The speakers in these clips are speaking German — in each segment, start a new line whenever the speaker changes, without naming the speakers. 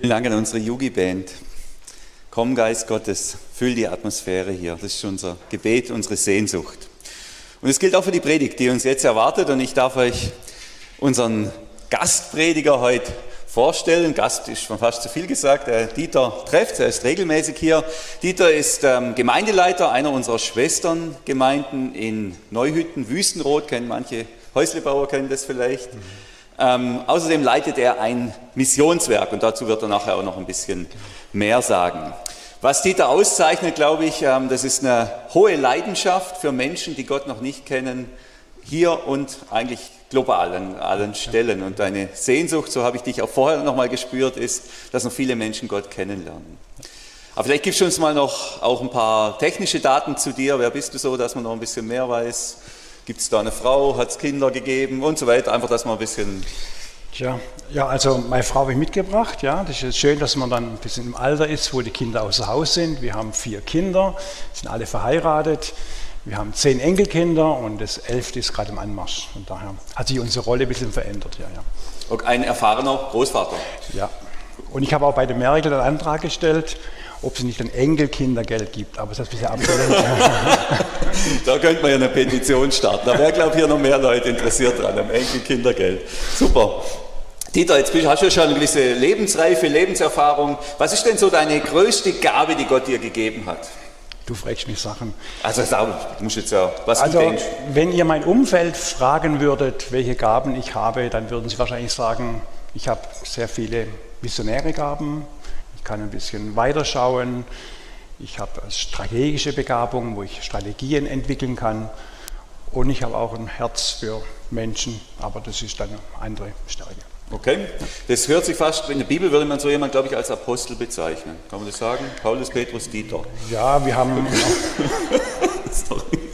Vielen Dank an unsere Yugi-Band. Komm, Geist Gottes, füll die Atmosphäre hier. Das ist unser Gebet, unsere Sehnsucht. Und es gilt auch für die Predigt, die uns jetzt erwartet. Und ich darf euch unseren Gastprediger heute vorstellen. Gast ist schon fast zu viel gesagt. Dieter trefft, er ist regelmäßig hier. Dieter ist ähm, Gemeindeleiter einer unserer Schwesterngemeinden in Neuhütten, Wüstenrot, kennen manche Häuslebauer kennen das vielleicht. Mhm. Ähm, außerdem leitet er ein Missionswerk und dazu wird er nachher auch noch ein bisschen mehr sagen. Was Dieter auszeichnet, glaube ich, ähm, das ist eine hohe Leidenschaft für Menschen, die Gott noch nicht kennen, hier und eigentlich global an allen Stellen. Und deine Sehnsucht, so habe ich dich auch vorher noch mal gespürt, ist, dass noch viele Menschen Gott kennenlernen. Aber vielleicht gibst du uns mal noch auch ein paar technische Daten zu dir. Wer bist du so, dass man noch ein bisschen mehr weiß? Gibt es da eine Frau? Hat es Kinder gegeben? Und so weiter. Einfach, dass man ein bisschen.
Tja, ja, also meine Frau habe ich mitgebracht. Ja, das ist schön, dass man dann ein bisschen im Alter ist, wo die Kinder außer Haus sind. Wir haben vier Kinder, sind alle verheiratet. Wir haben zehn Enkelkinder und das elfte ist gerade im Anmarsch. Von daher hat sich unsere Rolle ein bisschen verändert. Ja, ja.
Und ein erfahrener Großvater.
Ja. Und ich habe auch bei der Merkel einen Antrag gestellt, ob es nicht ein Enkelkindergeld gibt, aber das ist bisher abgelehnt.
da könnte man ja eine Petition starten. Da wäre, glaube ich, hier noch mehr Leute interessiert dran, am Enkelkindergeld. Super. Dieter, jetzt hast du schon eine gewisse Lebensreife, Lebenserfahrung. Was ist denn so deine größte Gabe, die Gott dir gegeben hat?
Du fragst mich Sachen.
Also du musst jetzt ja, was
also, du denkst. Wenn ihr mein Umfeld fragen würdet, welche Gaben ich habe, dann würden sie wahrscheinlich sagen, ich habe sehr viele visionäre Gaben, ich kann ein bisschen weiterschauen. Ich habe strategische Begabung, wo ich Strategien entwickeln kann. Und ich habe auch ein Herz für Menschen, aber das ist dann eine andere Stärke.
Okay, das hört sich fast, in der Bibel würde man so jemand, glaube ich, als Apostel bezeichnen. Kann man das sagen? Paulus, Petrus, Dieter.
Ja, wir haben. Sorry.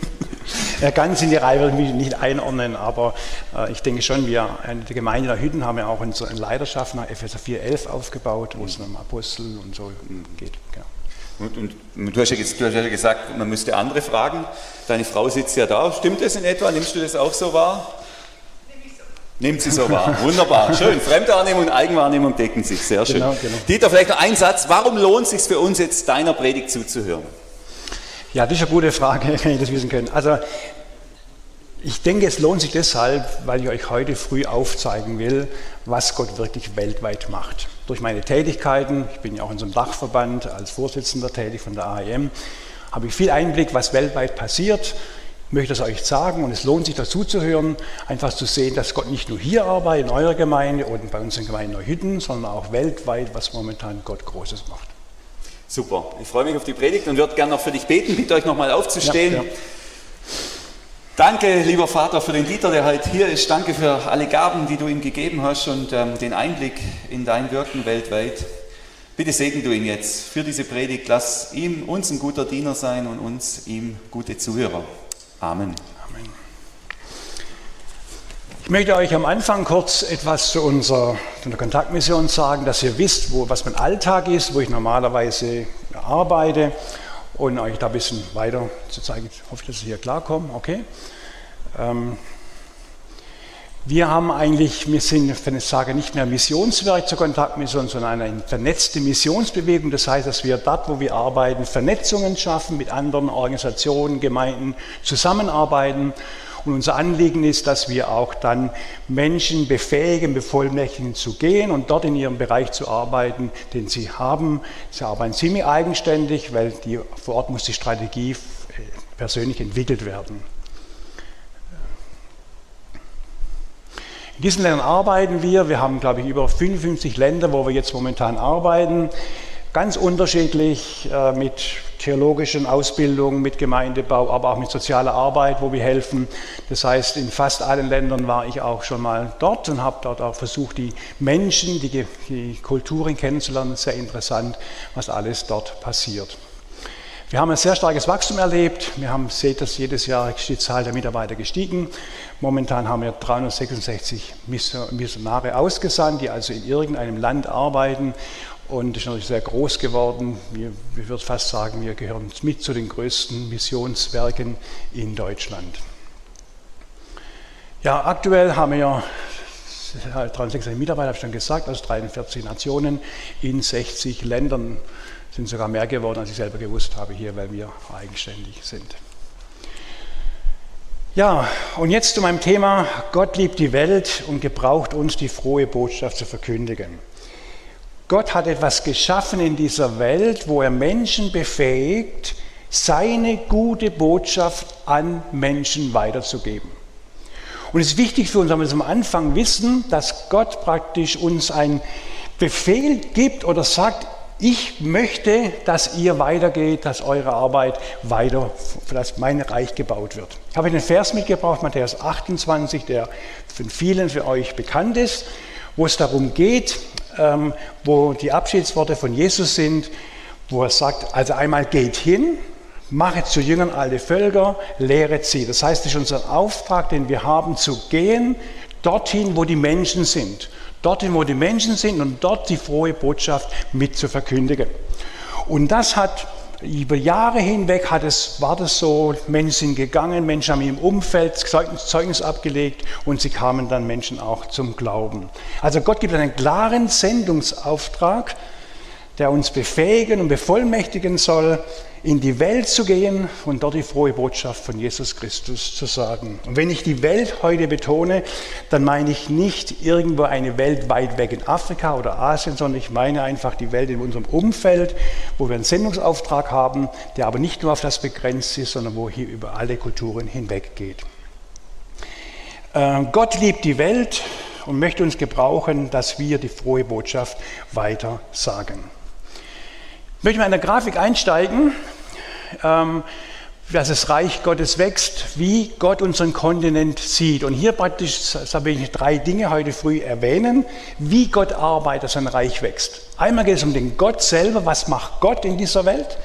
Ganz in die Reihe will ich mich nicht einordnen, aber äh, ich denke schon, wir in der Gemeinde der Hütten haben ja auch unsere Leidenschaft nach Epheser 4,11 aufgebaut, wo es um Apostel und so geht. Genau.
Und, und, du, hast ja, du hast ja gesagt, man müsste andere fragen. Deine Frau sitzt ja da. Stimmt das in etwa? Nimmst du das auch so wahr? Nimmt sie so wahr. Wunderbar. Schön. Fremdwahrnehmung und Eigenwahrnehmung decken sich. Sehr schön. Genau, genau. Dieter, vielleicht noch ein Satz. Warum lohnt es sich für uns jetzt deiner Predigt zuzuhören?
Ja, das ist eine gute Frage, wenn ich das wissen können. Also ich denke, es lohnt sich deshalb, weil ich euch heute früh aufzeigen will, was Gott wirklich weltweit macht. Durch meine Tätigkeiten, ich bin ja auch in so einem Dachverband als Vorsitzender tätig von der AEM, habe ich viel Einblick, was weltweit passiert. Ich möchte es euch sagen und es lohnt sich dazu zu hören, einfach zu sehen, dass Gott nicht nur hier arbeitet, in eurer Gemeinde und bei unseren Gemeinden Neuhütten, sondern auch weltweit, was momentan Gott Großes macht.
Super, ich freue mich auf die Predigt und würde gerne noch für dich beten. Bitte euch nochmal aufzustehen. Ja, ja. Danke, lieber Vater, für den Dieter, der heute hier ist. Danke für alle Gaben, die du ihm gegeben hast und ähm, den Einblick in dein Wirken weltweit. Bitte segne du ihn jetzt für diese Predigt. Lass ihm uns ein guter Diener sein und uns ihm gute Zuhörer. Amen. Amen.
Ich möchte euch am Anfang kurz etwas zu unserer, zu unserer Kontaktmission sagen, dass ihr wisst, wo, was mein Alltag ist, wo ich normalerweise arbeite und euch da ein bisschen weiter zu zeigen. Ich hoffe, dass ich hier klarkomme. Okay. Ähm, wir haben eigentlich, wir sind, wenn ich sage, nicht mehr Missionswerk zur Kontaktmission, sondern eine vernetzte Missionsbewegung. Das heißt, dass wir dort, wo wir arbeiten, Vernetzungen schaffen mit anderen Organisationen, Gemeinden, zusammenarbeiten und unser Anliegen ist, dass wir auch dann Menschen befähigen, bevollmächtigen zu gehen und dort in ihrem Bereich zu arbeiten, den sie haben. Sie arbeiten ziemlich eigenständig, weil die, vor Ort muss die Strategie äh, persönlich entwickelt werden. In diesen Ländern arbeiten wir. Wir haben, glaube ich, über 55 Länder, wo wir jetzt momentan arbeiten. Ganz unterschiedlich äh, mit theologischen Ausbildungen, mit Gemeindebau, aber auch mit sozialer Arbeit, wo wir helfen. Das heißt, in fast allen Ländern war ich auch schon mal dort und habe dort auch versucht, die Menschen, die, die Kulturen kennenzulernen. Sehr interessant, was alles dort passiert. Wir haben ein sehr starkes Wachstum erlebt. Wir haben, seht das, jedes Jahr ist die Zahl der Mitarbeiter gestiegen. Momentan haben wir 366 Missionare ausgesandt, die also in irgendeinem Land arbeiten und ist natürlich sehr groß geworden. Wir, ich würde fast sagen, wir gehören mit zu den größten Missionswerken in Deutschland. Ja, aktuell haben wir 360 Mitarbeiter, habe ich schon gesagt, aus 43 Nationen in 60 Ländern. Sind sogar mehr geworden, als ich selber gewusst habe hier, weil wir eigenständig sind. Ja, und jetzt zu meinem Thema, Gott liebt die Welt und gebraucht uns, die frohe Botschaft zu verkündigen. Gott hat etwas geschaffen in dieser Welt, wo er Menschen befähigt, seine gute Botschaft an Menschen weiterzugeben. Und es ist wichtig für uns, dass wir am Anfang wissen, dass Gott praktisch uns einen Befehl gibt oder sagt, ich möchte, dass ihr weitergeht, dass eure Arbeit weiter, dass mein Reich gebaut wird. Ich habe einen Vers mitgebracht, Matthäus 28, der von vielen für euch bekannt ist, wo es darum geht, ähm, wo die Abschiedsworte von Jesus sind, wo er sagt, also einmal geht hin, Mache zu Jüngern alle Völker, lehret sie. Das heißt, es ist unser Auftrag, den wir haben, zu gehen dorthin, wo die Menschen sind. Dorthin, wo die Menschen sind und dort die frohe Botschaft mit zu verkündigen. Und das hat über Jahre hinweg hat es, war das so, Menschen sind gegangen, Menschen haben im Umfeld Zeugnis, abgelegt und sie kamen dann Menschen auch zum Glauben. Also Gott gibt einen klaren Sendungsauftrag, der uns befähigen und bevollmächtigen soll, in die Welt zu gehen und dort die frohe Botschaft von Jesus Christus zu sagen. Und wenn ich die Welt heute betone, dann meine ich nicht irgendwo eine Welt weit weg in Afrika oder Asien, sondern ich meine einfach die Welt in unserem Umfeld, wo wir einen Sendungsauftrag haben, der aber nicht nur auf das begrenzt ist, sondern wo hier über alle Kulturen hinweg geht. Äh, Gott liebt die Welt und möchte uns gebrauchen, dass wir die frohe Botschaft weiter sagen. Ich möchte mal in der Grafik einsteigen, ähm, dass das Reich Gottes wächst, wie Gott unseren Kontinent sieht. Und hier praktisch, da will ich drei Dinge heute früh erwähnen, wie Gott arbeitet, dass sein Reich wächst. Einmal geht es um den Gott selber, was macht Gott in dieser Welt?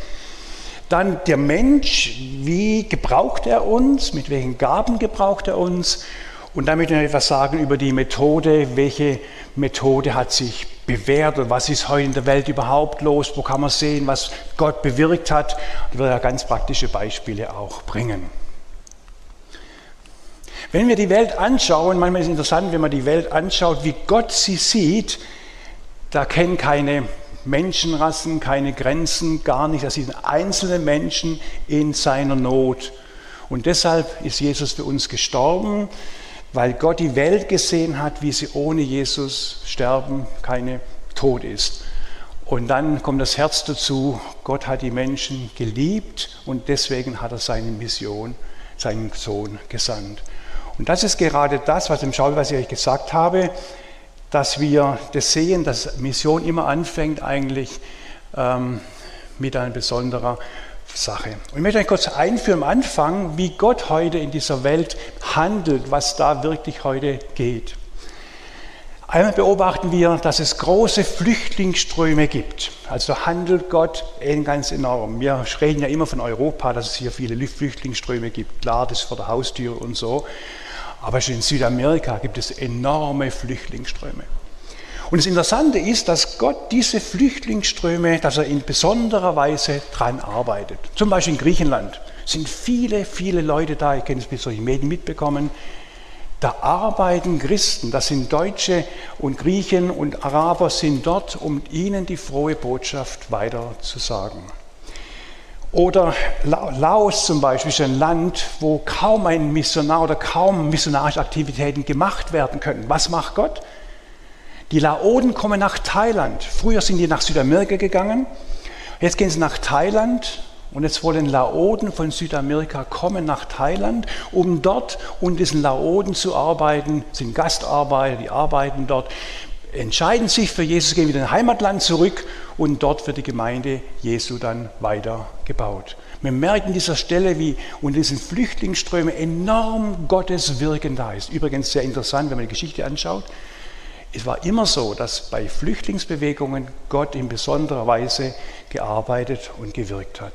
Dann der Mensch, wie gebraucht er uns, mit welchen Gaben gebraucht er uns? Und damit noch etwas sagen über die Methode, welche Methode hat sich bewährt und was ist heute in der Welt überhaupt los, wo kann man sehen, was Gott bewirkt hat. Ich werde ja ganz praktische Beispiele auch bringen. Wenn wir die Welt anschauen, manchmal ist es interessant, wenn man die Welt anschaut, wie Gott sie sieht, da kennen keine Menschenrassen, keine Grenzen, gar nicht. Das sind einzelne Menschen in seiner Not. Und deshalb ist Jesus für uns gestorben, weil Gott die Welt gesehen hat, wie sie ohne Jesus sterben, keine Tod ist. Und dann kommt das Herz dazu, Gott hat die Menschen geliebt und deswegen hat er seine Mission, seinen Sohn gesandt. Und das ist gerade das, was im Schau, was ich euch gesagt habe, dass wir das sehen, dass Mission immer anfängt eigentlich ähm, mit einer besonderen Sache. Und ich möchte euch kurz einführen am Anfang, wie Gott heute in dieser Welt handelt, was da wirklich heute geht. Einmal beobachten wir, dass es große Flüchtlingsströme gibt. Also handelt Gott ganz enorm. Wir reden ja immer von Europa, dass es hier viele Flüchtlingsströme gibt. Klar, das ist vor der Haustür und so. Aber schon in Südamerika gibt es enorme Flüchtlingsströme. Und das Interessante ist, dass Gott diese Flüchtlingsströme, dass er in besonderer Weise dran arbeitet. Zum Beispiel in Griechenland sind viele, viele Leute da, ich kenne es mit solchen Medien mitbekommen, da arbeiten Christen, das sind Deutsche und Griechen und Araber sind dort, um ihnen die frohe Botschaft weiter zu sagen. Oder Laos zum Beispiel ist ein Land, wo kaum ein Missionar oder kaum missionarische Aktivitäten gemacht werden können. Was macht Gott? Die Laoden kommen nach Thailand. Früher sind die nach Südamerika gegangen. Jetzt gehen sie nach Thailand und jetzt wollen Laoden von Südamerika kommen nach Thailand, um dort unter diesen Laoden zu arbeiten. Das sind Gastarbeiter, die arbeiten dort, entscheiden sich für Jesus, gehen wieder in Heimatland zurück und dort wird die Gemeinde Jesu dann weiter gebaut. Wir merken an dieser Stelle, wie unter diesen Flüchtlingsströmen enorm Gottes Wirken da ist. Übrigens sehr interessant, wenn man die Geschichte anschaut. Es war immer so, dass bei Flüchtlingsbewegungen Gott in besonderer Weise gearbeitet und gewirkt hat.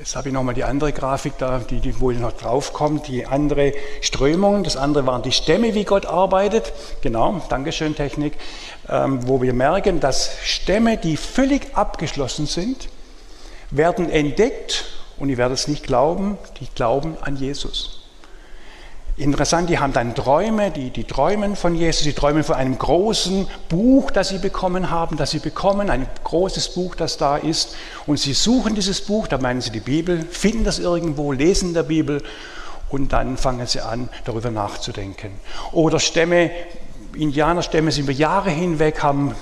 Jetzt habe ich nochmal die andere Grafik da, die, die wohl noch draufkommt, die andere Strömung. Das andere waren die Stämme, wie Gott arbeitet. Genau, Dankeschön, Technik. Ähm, wo wir merken, dass Stämme, die völlig abgeschlossen sind, werden entdeckt und ich werde es nicht glauben, die glauben an Jesus. Interessant, die haben dann Träume, die, die träumen von Jesus, die träumen von einem großen Buch, das sie bekommen haben, das sie bekommen, ein großes Buch, das da ist. Und sie suchen dieses Buch, da meinen sie die Bibel, finden das irgendwo, lesen der Bibel und dann fangen sie an, darüber nachzudenken. Oder Stämme, Indianerstämme sind über Jahre hinweg, haben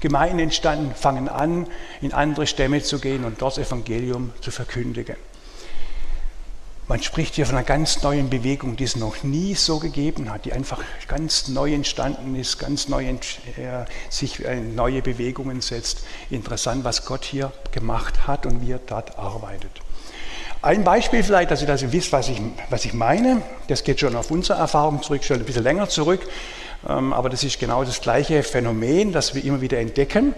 Gemeinden entstanden, fangen an, in andere Stämme zu gehen und dort das Evangelium zu verkündigen. Man spricht hier von einer ganz neuen Bewegung, die es noch nie so gegeben hat, die einfach ganz neu entstanden ist, ganz neu äh, sich in neue Bewegungen setzt. Interessant, was Gott hier gemacht hat und wie er dort arbeitet. Ein Beispiel vielleicht, dass ihr, dass ihr wisst, was ich, was ich meine. Das geht schon auf unsere Erfahrung zurück, schon ein bisschen länger zurück. Ähm, aber das ist genau das gleiche Phänomen, das wir immer wieder entdecken.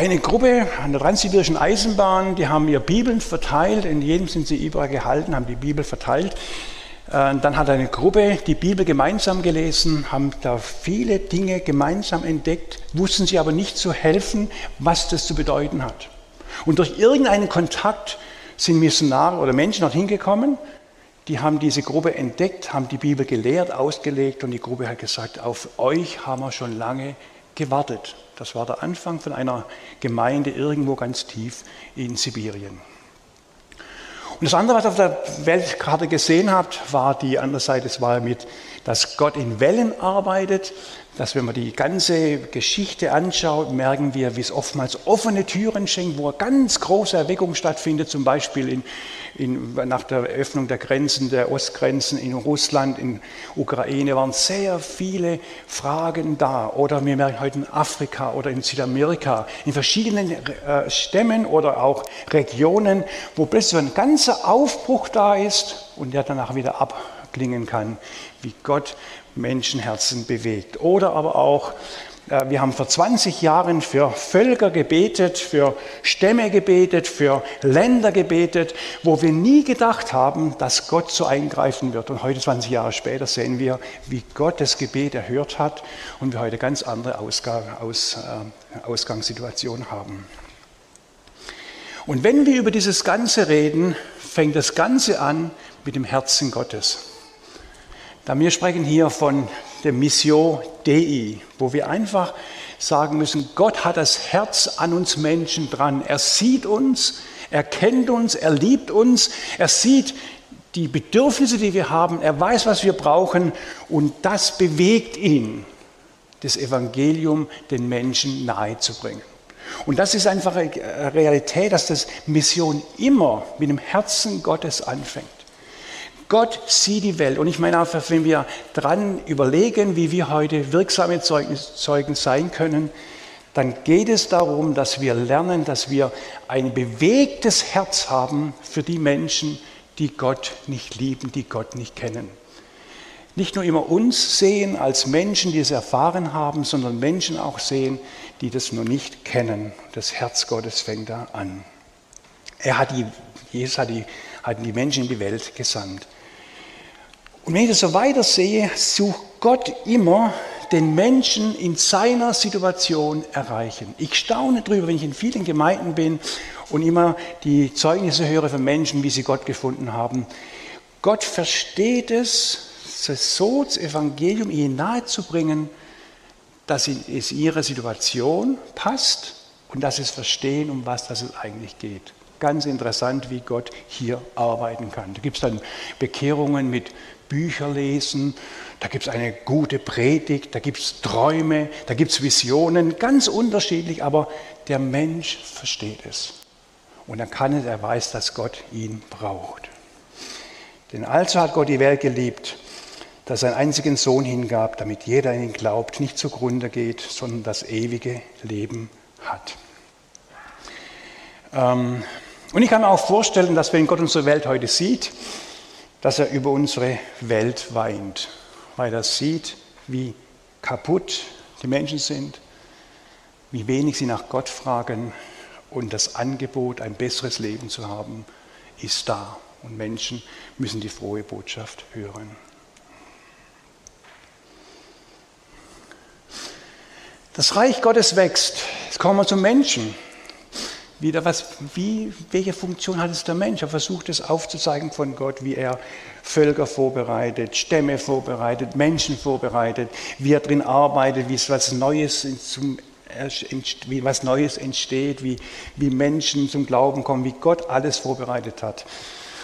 Eine Gruppe an der Transsibirischen Eisenbahn, die haben ihr Bibeln verteilt, in jedem sind sie überall gehalten, haben die Bibel verteilt. Äh, dann hat eine Gruppe die Bibel gemeinsam gelesen, haben da viele Dinge gemeinsam entdeckt, wussten sie aber nicht zu helfen, was das zu bedeuten hat. Und durch irgendeinen Kontakt sind Missionare oder Menschen dorthin gekommen, die haben diese Gruppe entdeckt, haben die Bibel gelehrt, ausgelegt und die Gruppe hat gesagt, auf euch haben wir schon lange gewartet. Das war der Anfang von einer Gemeinde irgendwo ganz tief in Sibirien. Und das andere, was ihr auf der Weltkarte gesehen habt, war die andere Seite, es war mit, dass Gott in Wellen arbeitet dass wenn man die ganze Geschichte anschaut, merken wir, wie es oftmals offene Türen schenkt, wo ganz große Erweckung stattfindet, zum Beispiel in, in, nach der Öffnung der Grenzen, der Ostgrenzen in Russland, in Ukraine waren sehr viele Fragen da. Oder wir merken heute in Afrika oder in Südamerika, in verschiedenen äh, Stämmen oder auch Regionen, wo plötzlich ein ganzer Aufbruch da ist und der danach wieder abklingen kann, wie Gott Menschenherzen bewegt. Oder aber auch, äh, wir haben vor 20 Jahren für Völker gebetet, für Stämme gebetet, für Länder gebetet, wo wir nie gedacht haben, dass Gott so eingreifen wird. Und heute, 20 Jahre später, sehen wir, wie Gott das Gebet erhört hat und wir heute ganz andere Ausgang, Aus, äh, Ausgangssituationen haben. Und wenn wir über dieses Ganze reden, fängt das Ganze an mit dem Herzen Gottes. Da wir sprechen hier von der Mission Dei, wo wir einfach sagen müssen, Gott hat das Herz an uns Menschen dran. Er sieht uns, er kennt uns, er liebt uns, er sieht die Bedürfnisse, die wir haben, er weiß, was wir brauchen und das bewegt ihn, das Evangelium den Menschen nahezubringen. Und das ist einfach eine Realität, dass das Mission immer mit dem Herzen Gottes anfängt. Gott sieht die Welt. Und ich meine einfach, wenn wir dran überlegen, wie wir heute wirksame Zeugen sein können, dann geht es darum, dass wir lernen, dass wir ein bewegtes Herz haben für die Menschen, die Gott nicht lieben, die Gott nicht kennen. Nicht nur immer uns sehen als Menschen, die es erfahren haben, sondern Menschen auch sehen, die das noch nicht kennen. Das Herz Gottes fängt da an. Er hat die, Jesus hat die, hat die Menschen in die Welt gesandt. Und wenn ich das so weiter sehe, sucht Gott immer den Menschen in seiner Situation erreichen. Ich staune darüber, wenn ich in vielen Gemeinden bin und immer die Zeugnisse höre von Menschen, wie sie Gott gefunden haben. Gott versteht es, so das Evangelium ihnen nahezubringen, dass es ihre Situation passt und dass es verstehen, um was das eigentlich geht. Ganz interessant, wie Gott hier arbeiten kann. Da gibt es dann Bekehrungen mit Bücher lesen, da gibt es eine gute Predigt, da gibt es Träume, da gibt es Visionen, ganz unterschiedlich, aber der Mensch versteht es. Und er kann es, er weiß, dass Gott ihn braucht. Denn also hat Gott die Welt geliebt, dass er seinen einzigen Sohn hingab, damit jeder in ihn glaubt, nicht zugrunde geht, sondern das ewige Leben hat. Ähm, und ich kann mir auch vorstellen, dass wenn Gott unsere Welt heute sieht, dass er über unsere Welt weint, weil er sieht, wie kaputt die Menschen sind, wie wenig sie nach Gott fragen und das Angebot, ein besseres Leben zu haben, ist da. Und Menschen müssen die frohe Botschaft hören. Das Reich Gottes wächst. Jetzt kommen wir zum Menschen. Wieder was, wie, welche Funktion hat es der Mensch? Er versucht es aufzuzeigen von Gott, wie er Völker vorbereitet, Stämme vorbereitet, Menschen vorbereitet, wie er drin arbeitet, wie es was Neues zum wie was Neues entsteht, wie, wie Menschen zum Glauben kommen, wie Gott alles vorbereitet hat.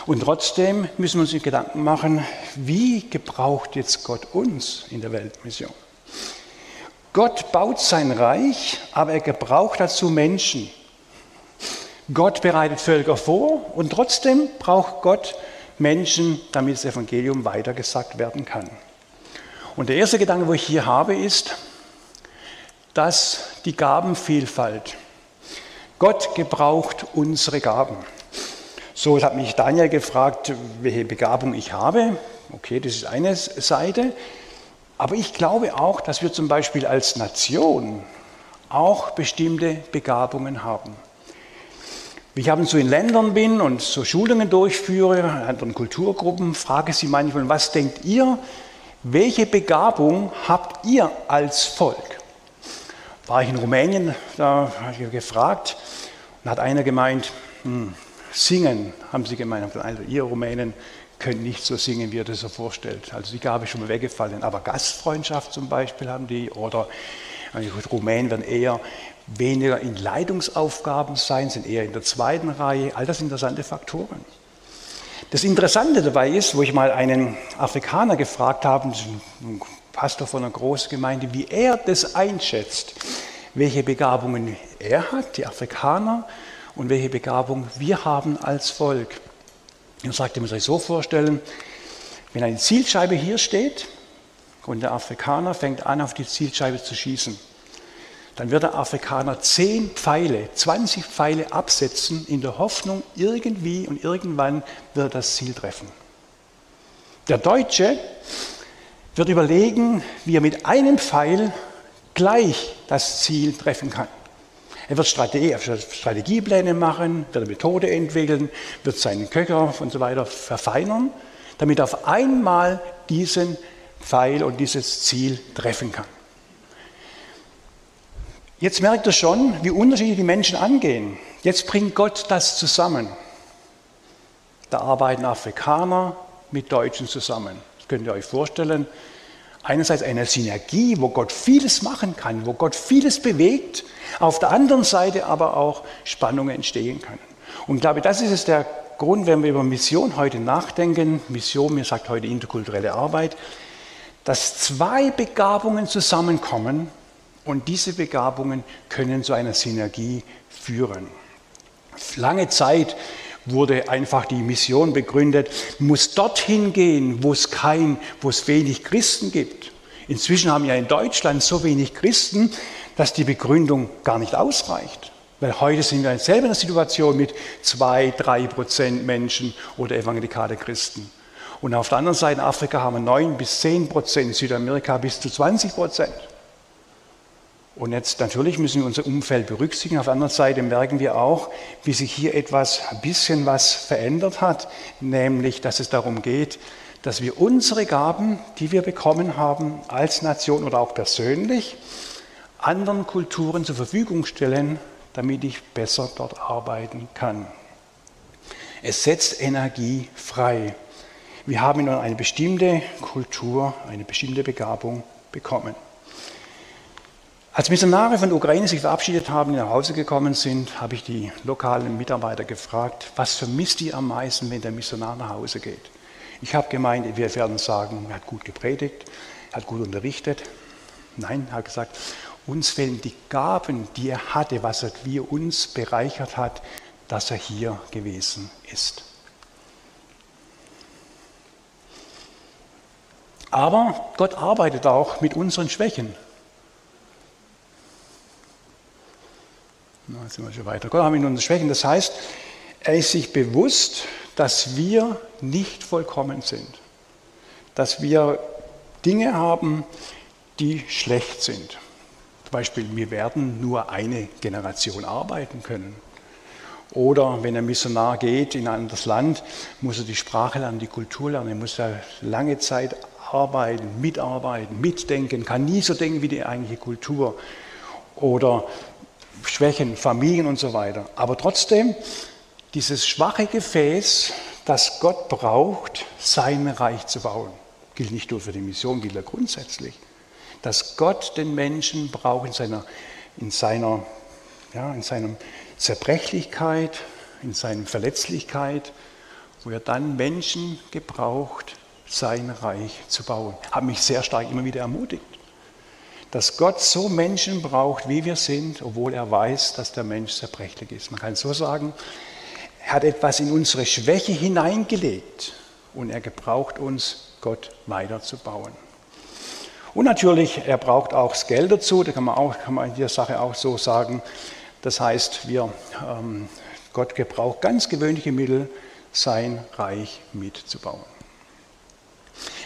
Und trotzdem müssen wir uns Gedanken machen, wie gebraucht jetzt Gott uns in der Weltmission? Gott baut sein Reich, aber er gebraucht dazu Menschen. Gott bereitet Völker vor und trotzdem braucht Gott Menschen, damit das Evangelium weitergesagt werden kann. Und der erste Gedanke, wo ich hier habe, ist, dass die Gabenvielfalt, Gott gebraucht unsere Gaben. So hat mich Daniel gefragt, welche Begabung ich habe. Okay, das ist eine Seite. Aber ich glaube auch, dass wir zum Beispiel als Nation auch bestimmte Begabungen haben. Wenn ich ab und zu in Ländern bin und so Schulungen durchführe, in anderen Kulturgruppen, frage sie manchmal, was denkt ihr, welche Begabung habt ihr als Volk? War ich in Rumänien, da habe ich gefragt und hat einer gemeint, hm, Singen, haben sie gemeint. Also ihr Rumänen könnt nicht so singen, wie ihr das so vorstellt. Also die Gabe ist schon mal weggefallen. Aber Gastfreundschaft zum Beispiel haben die oder Rumänen werden eher weniger in Leitungsaufgaben sein, sind eher in der zweiten Reihe. All das interessante Faktoren. Das Interessante dabei ist, wo ich mal einen Afrikaner gefragt habe, ein Pastor von einer Großgemeinde, wie er das einschätzt, welche Begabungen er hat, die Afrikaner, und welche Begabung wir haben als Volk. Er sagte, ihr müsst euch so vorstellen, wenn eine Zielscheibe hier steht und der Afrikaner fängt an, auf die Zielscheibe zu schießen, dann wird der Afrikaner zehn Pfeile, 20 Pfeile absetzen in der Hoffnung, irgendwie und irgendwann wird er das Ziel treffen. Der Deutsche wird überlegen, wie er mit einem Pfeil gleich das Ziel treffen kann. Er wird Strategie, Strategiepläne machen, wird eine Methode entwickeln, wird seinen Köcher und so weiter verfeinern, damit er auf einmal diesen Pfeil und dieses Ziel treffen kann. Jetzt merkt er schon, wie unterschiedlich die Menschen angehen. Jetzt bringt Gott das zusammen. Da arbeiten Afrikaner mit Deutschen zusammen. Das könnt ihr euch vorstellen. Einerseits eine Synergie, wo Gott vieles machen kann, wo Gott vieles bewegt, auf der anderen Seite aber auch Spannungen entstehen können. Und ich glaube, das ist es der Grund, wenn wir über Mission heute nachdenken, Mission, mir sagt heute interkulturelle Arbeit, dass zwei Begabungen zusammenkommen und diese Begabungen können zu einer Synergie führen. Lange Zeit wurde einfach die Mission begründet, muss dorthin gehen, wo es kein, wo es wenig Christen gibt. Inzwischen haben ja in Deutschland so wenig Christen, dass die Begründung gar nicht ausreicht. Weil heute sind wir selber in der Situation mit zwei, drei Prozent Menschen oder evangelikale Christen. Und auf der anderen Seite in Afrika haben wir neun bis zehn Prozent, Südamerika bis zu 20 Prozent. Und jetzt natürlich müssen wir unser Umfeld berücksichtigen. Auf der anderen Seite merken wir auch, wie sich hier etwas, ein bisschen was verändert hat, nämlich, dass es darum geht, dass wir unsere Gaben, die wir bekommen haben, als Nation oder auch persönlich, anderen Kulturen zur Verfügung stellen, damit ich besser dort arbeiten kann. Es setzt Energie frei. Wir haben nun eine bestimmte Kultur, eine bestimmte Begabung bekommen. Als Missionare von der Ukraine sich verabschiedet haben, die nach Hause gekommen sind, habe ich die lokalen Mitarbeiter gefragt, was vermisst ihr am meisten, wenn der Missionar nach Hause geht? Ich habe gemeint, wir werden sagen, er hat gut gepredigt, er hat gut unterrichtet. Nein, er hat gesagt, uns fehlen die Gaben, die er hatte, was er, wie er uns bereichert hat, dass er hier gewesen ist. Aber Gott arbeitet auch mit unseren Schwächen. Na, jetzt sind wir schon weiter. Gott hat mit unseren Schwächen. Das heißt, er ist sich bewusst, dass wir nicht vollkommen sind. Dass wir Dinge haben, die schlecht sind. Zum Beispiel, wir werden nur eine Generation arbeiten können. Oder wenn ein Missionar geht in ein anderes Land, muss er die Sprache lernen, die Kultur lernen, er muss da lange Zeit arbeiten, mitarbeiten, mitdenken, kann nie so denken wie die eigentliche Kultur. Oder Schwächen, Familien und so weiter. Aber trotzdem, dieses schwache Gefäß, das Gott braucht, sein Reich zu bauen, gilt nicht nur für die Mission, gilt ja grundsätzlich. Dass Gott den Menschen braucht in seiner, in seiner, ja, in seiner Zerbrechlichkeit, in seiner Verletzlichkeit, wo er dann Menschen gebraucht, sein Reich zu bauen. Hat mich sehr stark immer wieder ermutigt, dass Gott so Menschen braucht, wie wir sind, obwohl er weiß, dass der Mensch zerbrechlich ist. Man kann so sagen, er hat etwas in unsere Schwäche hineingelegt und er gebraucht uns, Gott weiterzubauen. Und natürlich, er braucht auch das Geld dazu, da kann man, auch, kann man in der Sache auch so sagen. Das heißt, wir, ähm, Gott gebraucht ganz gewöhnliche Mittel, sein Reich mitzubauen.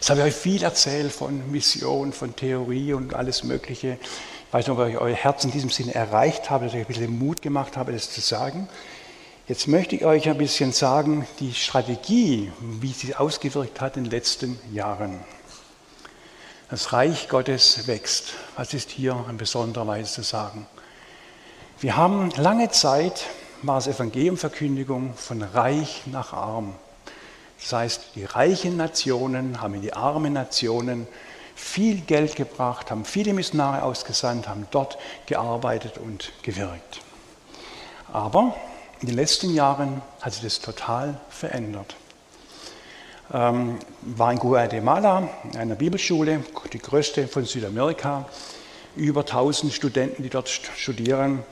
Jetzt habe ich euch viel erzählt von Mission, von Theorie und alles Mögliche. Ich weiß nicht, ob ich euer Herz in diesem Sinne erreicht habe, dass ich ein bisschen Mut gemacht habe, das zu sagen. Jetzt möchte ich euch ein bisschen sagen, die Strategie, wie sie ausgewirkt hat in den letzten Jahren. Das Reich Gottes wächst. Was ist hier in besonderer Weise zu sagen? Wir haben lange Zeit, war es Evangeliumverkündigung von reich nach arm. Das heißt, die reichen Nationen haben in die armen Nationen viel Geld gebracht, haben viele Missionare ausgesandt, haben dort gearbeitet und gewirkt. Aber in den letzten Jahren hat sich das total verändert. Ähm, war in Guatemala, einer Bibelschule, die größte von Südamerika, über 1000 Studenten, die dort studieren.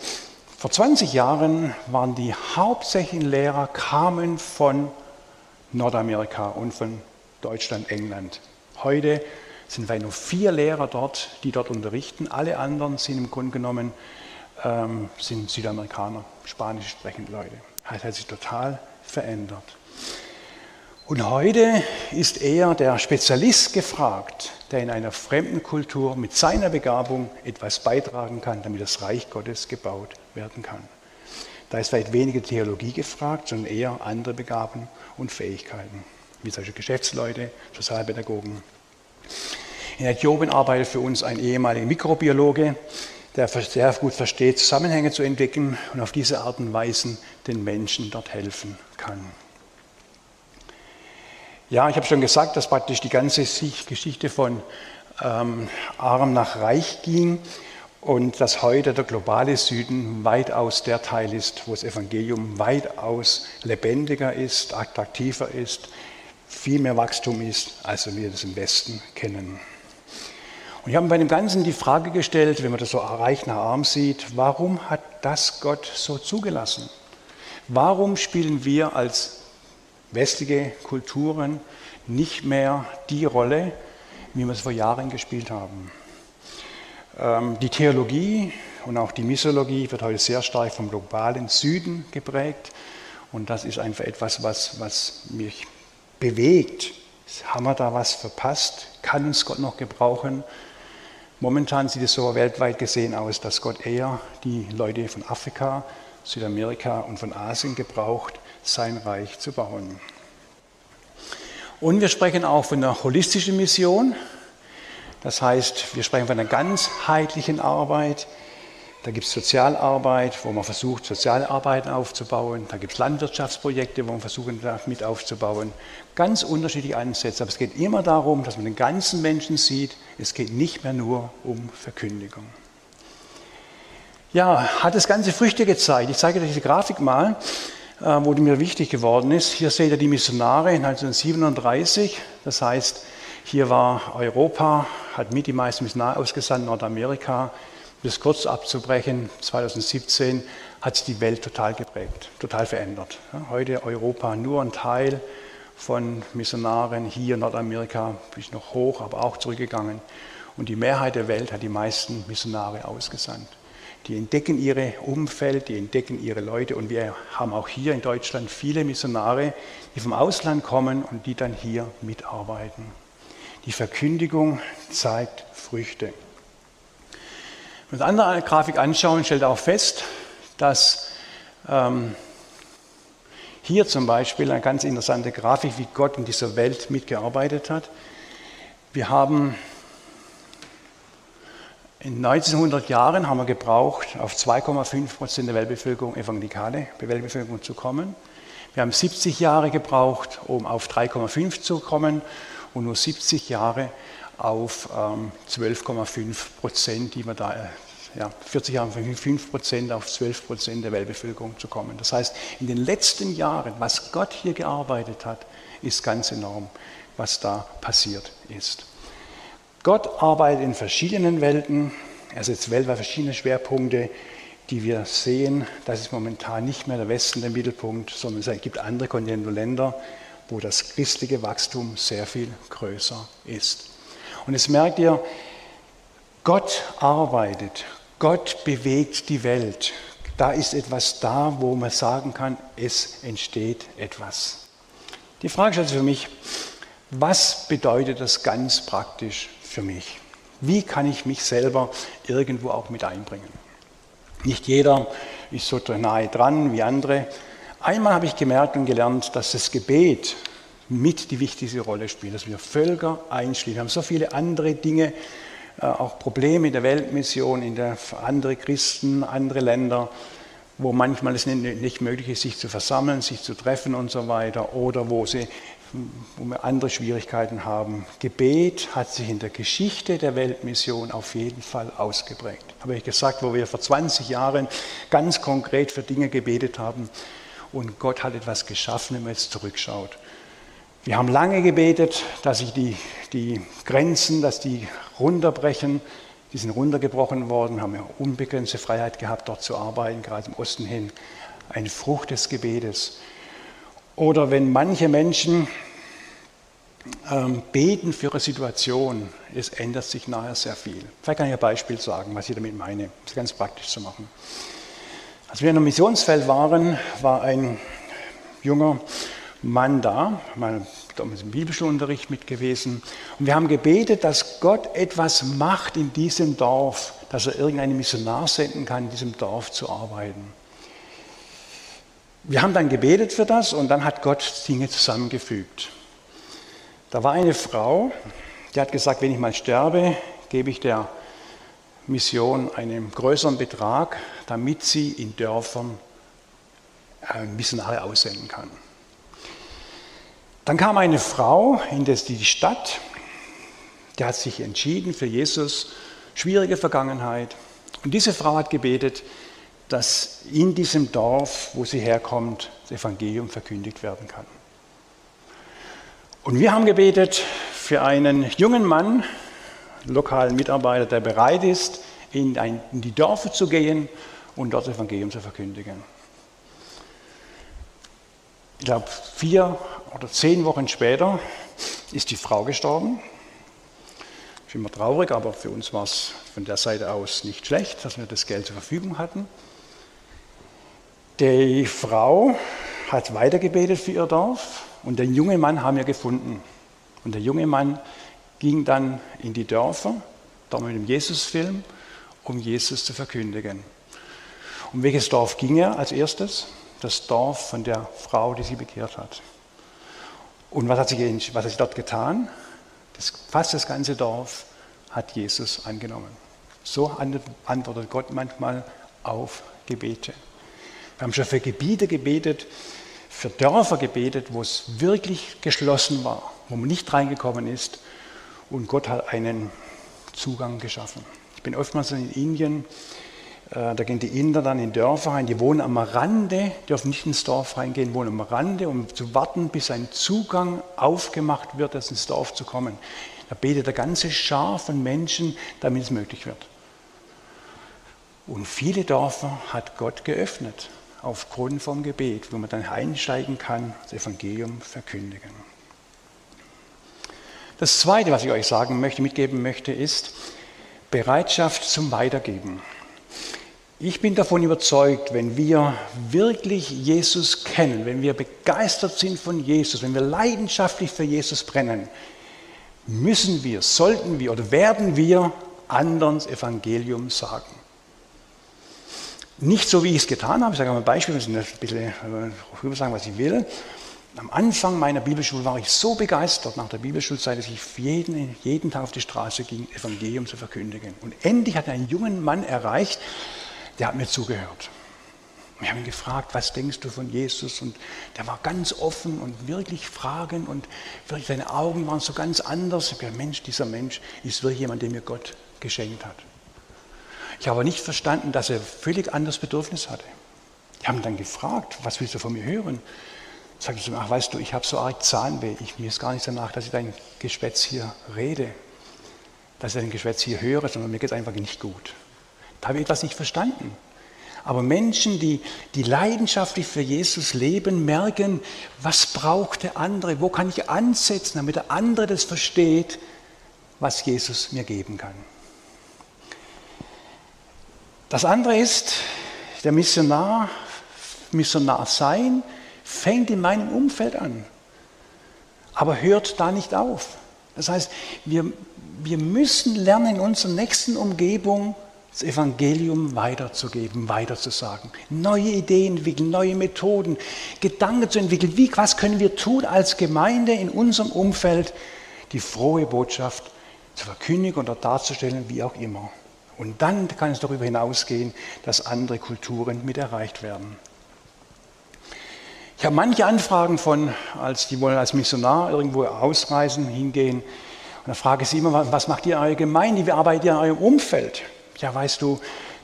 Vor 20 Jahren waren die hauptsächlichen Lehrer, kamen von Nordamerika und von Deutschland, England. Heute sind wir nur vier Lehrer dort, die dort unterrichten. Alle anderen sind im Grunde genommen ähm, sind Südamerikaner, spanisch sprechende Leute. Das hat sich total verändert. Und heute ist eher der Spezialist gefragt, der in einer fremden Kultur mit seiner Begabung etwas beitragen kann, damit das Reich Gottes gebaut werden kann. Da ist vielleicht weniger Theologie gefragt, sondern eher andere Begaben und Fähigkeiten, wie solche Geschäftsleute, Sozialpädagogen. In Äthiopien arbeitet für uns ein ehemaliger Mikrobiologe, der sehr gut versteht, Zusammenhänge zu entdecken und auf diese Art und Weise den Menschen dort helfen kann. Ja, ich habe schon gesagt, dass praktisch die ganze Geschichte von ähm, arm nach reich ging und dass heute der globale Süden weitaus der Teil ist, wo das Evangelium weitaus lebendiger ist, attraktiver ist, viel mehr Wachstum ist, als wir das im Westen kennen. Und ich habe bei dem Ganzen die Frage gestellt, wenn man das so reich nach arm sieht, warum hat das Gott so zugelassen? Warum spielen wir als westliche Kulturen nicht mehr die Rolle, wie wir es vor Jahren gespielt haben? Ähm, die Theologie und auch die Missiologie wird heute sehr stark vom globalen Süden geprägt. Und das ist einfach etwas, was, was mich bewegt. Haben wir da was verpasst? Kann uns Gott noch gebrauchen? Momentan sieht es so weltweit gesehen aus, dass Gott eher die Leute von Afrika, Südamerika und von Asien gebraucht, sein Reich zu bauen. Und wir sprechen auch von einer holistischen Mission. Das heißt, wir sprechen von einer ganzheitlichen Arbeit. Da gibt es Sozialarbeit, wo man versucht, Sozialarbeiten aufzubauen. Da gibt es Landwirtschaftsprojekte, wo man versucht, mit aufzubauen. Ganz unterschiedliche Ansätze. Aber es geht immer darum, dass man den ganzen Menschen sieht. Es geht nicht mehr nur um Verkündigung. Ja, hat das Ganze Früchte gezeigt. Ich zeige euch diese Grafik mal, äh, wo die mir wichtig geworden ist. Hier seht ihr die Missionare 1937. Das heißt, hier war Europa, hat mit die meisten Missionare ausgesandt, Nordamerika. Um das kurz abzubrechen, 2017 hat sich die Welt total geprägt, total verändert. Heute Europa nur ein Teil von Missionaren, hier Nordamerika ist noch hoch, aber auch zurückgegangen. Und die Mehrheit der Welt hat die meisten Missionare ausgesandt. Die entdecken ihre Umfeld, die entdecken ihre Leute und wir haben auch hier in Deutschland viele Missionare, die vom Ausland kommen und die dann hier mitarbeiten. Die Verkündigung zeigt Früchte. Wenn wir uns andere Grafik anschauen, stellt auch fest, dass ähm, hier zum Beispiel eine ganz interessante Grafik, wie Gott in dieser Welt mitgearbeitet hat. Wir haben In 1900 Jahren haben wir gebraucht, auf 2,5 Prozent der Weltbevölkerung, evangelikale Weltbevölkerung zu kommen. Wir haben 70 Jahre gebraucht, um auf 3,5 zu kommen und nur 70 Jahre auf ähm, 12,5 Prozent, die wir da, äh, ja, 40 Jahre von 5 Prozent auf 12 Prozent der Weltbevölkerung zu kommen. Das heißt, in den letzten Jahren, was Gott hier gearbeitet hat, ist ganz enorm, was da passiert ist. Gott arbeitet in verschiedenen Welten, er setzt weltweit verschiedene Schwerpunkte, die wir sehen. Das ist momentan nicht mehr der Westen der Mittelpunkt, sondern es gibt andere Kontinente und Länder, wo das christliche Wachstum sehr viel größer ist. Und jetzt merkt ihr, Gott arbeitet, Gott bewegt die Welt. Da ist etwas da, wo man sagen kann, es entsteht etwas. Die Frage stellt sich für mich, was bedeutet das ganz praktisch für mich? Wie kann ich mich selber irgendwo auch mit einbringen? Nicht jeder ist so nahe dran wie andere. Einmal habe ich gemerkt und gelernt, dass das Gebet mit die wichtigste Rolle spielt, dass wir Völker einschließen. Wir haben so viele andere Dinge, äh, auch Probleme in der Weltmission, in der andere Christen, andere Länder, wo manchmal es nicht möglich ist, sich zu versammeln, sich zu treffen und so weiter, oder wo sie wo wir andere Schwierigkeiten haben. Gebet hat sich in der Geschichte der Weltmission auf jeden Fall ausgeprägt. Habe ich gesagt, wo wir vor 20 Jahren ganz konkret für Dinge gebetet haben und Gott hat etwas geschaffen, wenn man jetzt zurückschaut. Wir haben lange gebetet, dass sich die, die Grenzen, dass die runterbrechen. Die sind runtergebrochen worden, haben ja unbegrenzte Freiheit gehabt, dort zu arbeiten, gerade im Osten hin. Eine Frucht des Gebetes. Oder wenn manche Menschen ähm, beten für ihre Situation, es ändert sich nachher sehr viel. Vielleicht kann ich ein Beispiel sagen, was ich damit meine, um es ganz praktisch zu machen. Als wir in einem Missionsfeld waren, war ein junger Mann da, mal damals im Bibelschulunterricht mit gewesen, und wir haben gebetet, dass Gott etwas macht in diesem Dorf, dass er irgendeinen Missionar senden kann, in diesem Dorf zu arbeiten. Wir haben dann gebetet für das und dann hat Gott Dinge zusammengefügt. Da war eine Frau, die hat gesagt, wenn ich mal sterbe, gebe ich der Mission einen größeren Betrag, damit sie in Dörfern äh, Missionare aussenden kann. Dann kam eine Frau in die Stadt, die hat sich entschieden für Jesus, schwierige Vergangenheit. Und diese Frau hat gebetet, dass in diesem Dorf, wo sie herkommt, das Evangelium verkündigt werden kann. Und wir haben gebetet für einen jungen Mann, lokalen Mitarbeiter, der bereit ist, in, ein, in die Dörfer zu gehen und dort das Evangelium zu verkündigen. Ich glaube, vier oder zehn Wochen später ist die Frau gestorben. Ich bin immer traurig, aber für uns war es von der Seite aus nicht schlecht, dass wir das Geld zur Verfügung hatten. Die Frau hat weitergebetet für ihr Dorf und den jungen Mann haben wir gefunden. Und der junge Mann ging dann in die Dörfer, da mit dem Jesusfilm, um Jesus zu verkündigen. Um welches Dorf ging er als erstes? Das Dorf von der Frau, die sie bekehrt hat. Und was hat sie, was hat sie dort getan? Das, fast das ganze Dorf hat Jesus angenommen. So antwortet Gott manchmal auf Gebete. Wir haben schon für Gebiete gebetet, für Dörfer gebetet, wo es wirklich geschlossen war, wo man nicht reingekommen ist. Und Gott hat einen Zugang geschaffen. Ich bin oftmals in Indien, äh, da gehen die Inder dann in Dörfer rein, die wohnen am Rande, dürfen nicht ins Dorf reingehen, wohnen am Rande, um zu warten, bis ein Zugang aufgemacht wird, ins Dorf zu kommen. Da betet der ganze Schar von Menschen, damit es möglich wird. Und viele Dörfer hat Gott geöffnet aufgrund vom Gebet, wo man dann einsteigen kann, das Evangelium verkündigen. Das Zweite, was ich euch sagen möchte, mitgeben möchte, ist Bereitschaft zum Weitergeben. Ich bin davon überzeugt, wenn wir wirklich Jesus kennen, wenn wir begeistert sind von Jesus, wenn wir leidenschaftlich für Jesus brennen, müssen wir, sollten wir oder werden wir anderen Evangelium sagen. Nicht so, wie ich es getan habe. Ich sage mal ein Beispiel, ich muss ein bisschen rüber sagen, was ich will. Am Anfang meiner Bibelschule war ich so begeistert nach der Bibelschulzeit, dass ich jeden, jeden Tag auf die Straße ging, Evangelium zu verkündigen. Und endlich hat einen jungen Mann erreicht, der hat mir zugehört. Wir haben ihn gefragt, was denkst du von Jesus? Und der war ganz offen und wirklich fragend und wirklich seine Augen waren so ganz anders. Ich habe gesagt, Mensch, dieser Mensch ist wirklich jemand, den mir Gott geschenkt hat. Ich habe nicht verstanden, dass er völlig anderes Bedürfnis hatte. Die haben dann gefragt, was willst du von mir hören? Sagte zu mir, ach weißt du, ich habe so arg Zahnweh. Ich, mir ist gar nicht danach, dass ich dein Geschwätz hier rede, dass ich dein Geschwätz hier höre, sondern mir geht es einfach nicht gut. Da habe ich etwas nicht verstanden. Aber Menschen, die, die leidenschaftlich für Jesus leben, merken, was braucht der andere, wo kann ich ansetzen, damit der andere das versteht, was Jesus mir geben kann. Das andere ist, der Missionar, Missionar sein, fängt in meinem Umfeld an, aber hört da nicht auf. Das heißt, wir, wir müssen lernen, in unserer nächsten Umgebung das Evangelium weiterzugeben, weiterzusagen, neue Ideen entwickeln, neue Methoden, Gedanken zu entwickeln. Wie, was können wir tun als Gemeinde in unserem Umfeld, die frohe Botschaft zu verkündigen oder darzustellen, wie auch immer. Und dann kann es darüber hinausgehen, dass andere Kulturen mit erreicht werden. Ich habe manche Anfragen von, als die wollen als Missionar irgendwo ausreisen, hingehen. Und dann frage ich sie immer, was macht ihr in eurer Gemeinde? Wie arbeitet ihr in eurem Umfeld? Ja, weißt du,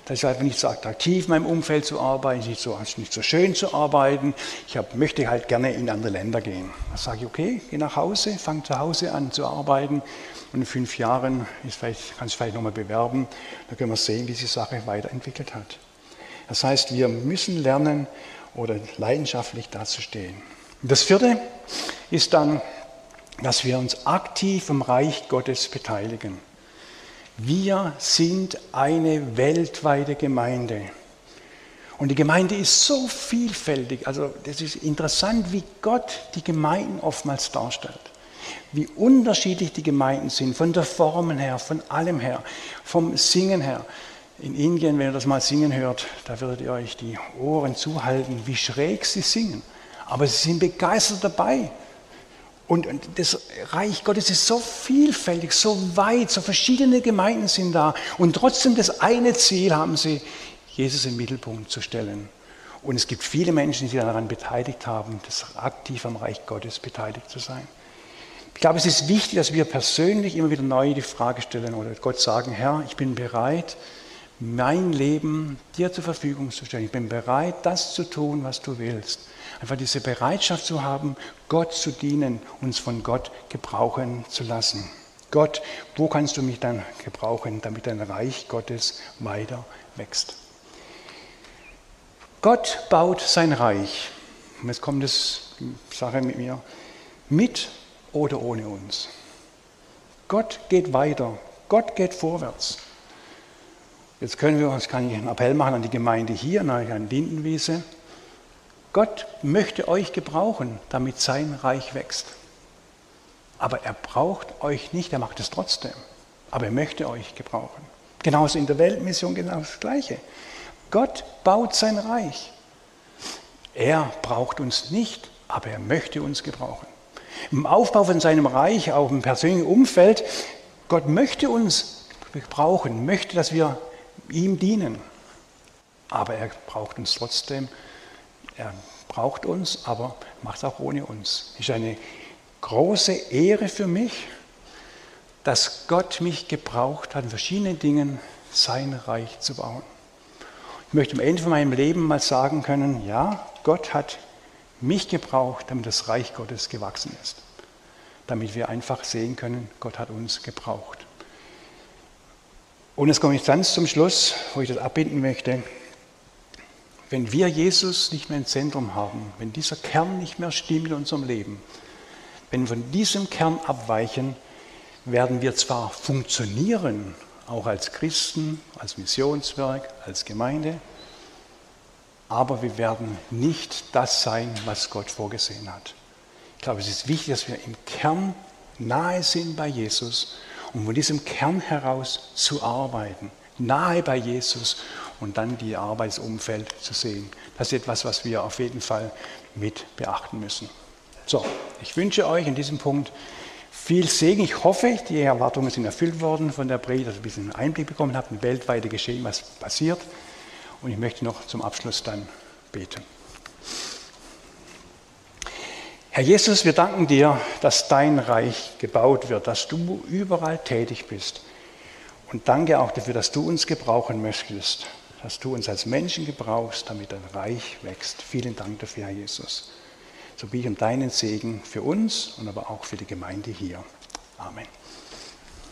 das ist einfach nicht so attraktiv, in meinem Umfeld zu arbeiten, nicht so, nicht so schön zu arbeiten. Ich hab, möchte halt gerne in andere Länder gehen. Da sage ich, okay, geh nach Hause, fang zu Hause an zu arbeiten. Und in fünf Jahren ist vielleicht, kannst du vielleicht nochmal bewerben. Dann können wir sehen, wie sich die Sache weiterentwickelt hat. Das heißt, wir müssen lernen, oder leidenschaftlich dazustehen. Das vierte ist dann, dass wir uns aktiv im Reich Gottes beteiligen. Wir sind eine weltweite Gemeinde. Und die Gemeinde ist so vielfältig. Also das ist interessant, wie Gott die Gemeinden oftmals darstellt. Wie unterschiedlich die Gemeinden sind, von der Formen her, von allem her, vom Singen her. In Indien, wenn ihr das mal singen hört, da würdet ihr euch die Ohren zuhalten, wie schräg sie singen. Aber sie sind begeistert dabei. Und das Reich Gottes ist so vielfältig, so weit, so verschiedene Gemeinden sind da. Und trotzdem das eine Ziel haben sie, Jesus im Mittelpunkt zu stellen. Und es gibt viele Menschen, die sich daran beteiligt haben, das aktiv am Reich Gottes beteiligt zu sein. Ich glaube, es ist wichtig, dass wir persönlich immer wieder neu die Frage stellen oder Gott sagen, Herr, ich bin bereit, mein Leben dir zur Verfügung zu stellen. Ich bin bereit, das zu tun, was du willst. Einfach diese Bereitschaft zu haben, Gott zu dienen, uns von Gott gebrauchen zu lassen. Gott, wo kannst du mich dann gebrauchen, damit dein Reich Gottes weiter wächst? Gott baut sein Reich. Jetzt kommt das Sache mit mir. Mit oder ohne uns. Gott geht weiter. Gott geht vorwärts. Jetzt können wir uns, kann ich einen Appell machen an die Gemeinde hier, an Lindenwiese. Gott möchte euch gebrauchen, damit sein Reich wächst. Aber er braucht euch nicht, er macht es trotzdem. Aber er möchte euch gebrauchen. Genauso in der Weltmission genau das Gleiche. Gott baut sein Reich. Er braucht uns nicht, aber er möchte uns gebrauchen. Im Aufbau von seinem Reich, auch im persönlichen Umfeld, Gott möchte uns gebrauchen, möchte, dass wir ihm dienen. Aber er braucht uns trotzdem. Er braucht uns, aber macht es auch ohne uns. Es ist eine große Ehre für mich, dass Gott mich gebraucht hat, in verschiedenen Dingen sein Reich zu bauen. Ich möchte am Ende von meinem Leben mal sagen können, ja, Gott hat mich gebraucht, damit das Reich Gottes gewachsen ist. Damit wir einfach sehen können, Gott hat uns gebraucht. Und jetzt komme ich ganz zum Schluss, wo ich das abbinden möchte. Wenn wir Jesus nicht mehr im Zentrum haben, wenn dieser Kern nicht mehr stimmt in unserem Leben, wenn wir von diesem Kern abweichen, werden wir zwar funktionieren, auch als Christen, als Missionswerk, als Gemeinde, aber wir werden nicht das sein, was Gott vorgesehen hat. Ich glaube, es ist wichtig, dass wir im Kern nahe sind bei Jesus um von diesem Kern heraus zu arbeiten, nahe bei Jesus und dann die Arbeitsumfeld zu sehen. Das ist etwas, was wir auf jeden Fall mit beachten müssen. So, ich wünsche euch in diesem Punkt viel Segen. Ich hoffe, die Erwartungen sind erfüllt worden von der Predigt, dass ihr ein bisschen Einblick bekommen habt, ein weltweite Geschehen, was passiert. Und ich möchte noch zum Abschluss dann beten. Herr Jesus, wir danken dir, dass dein Reich gebaut wird, dass du überall tätig bist. Und danke auch dafür, dass du uns gebrauchen möchtest, dass du uns als Menschen gebrauchst, damit dein Reich wächst. Vielen Dank dafür, Herr Jesus. So biete ich um deinen Segen für uns und aber auch für die Gemeinde hier. Amen.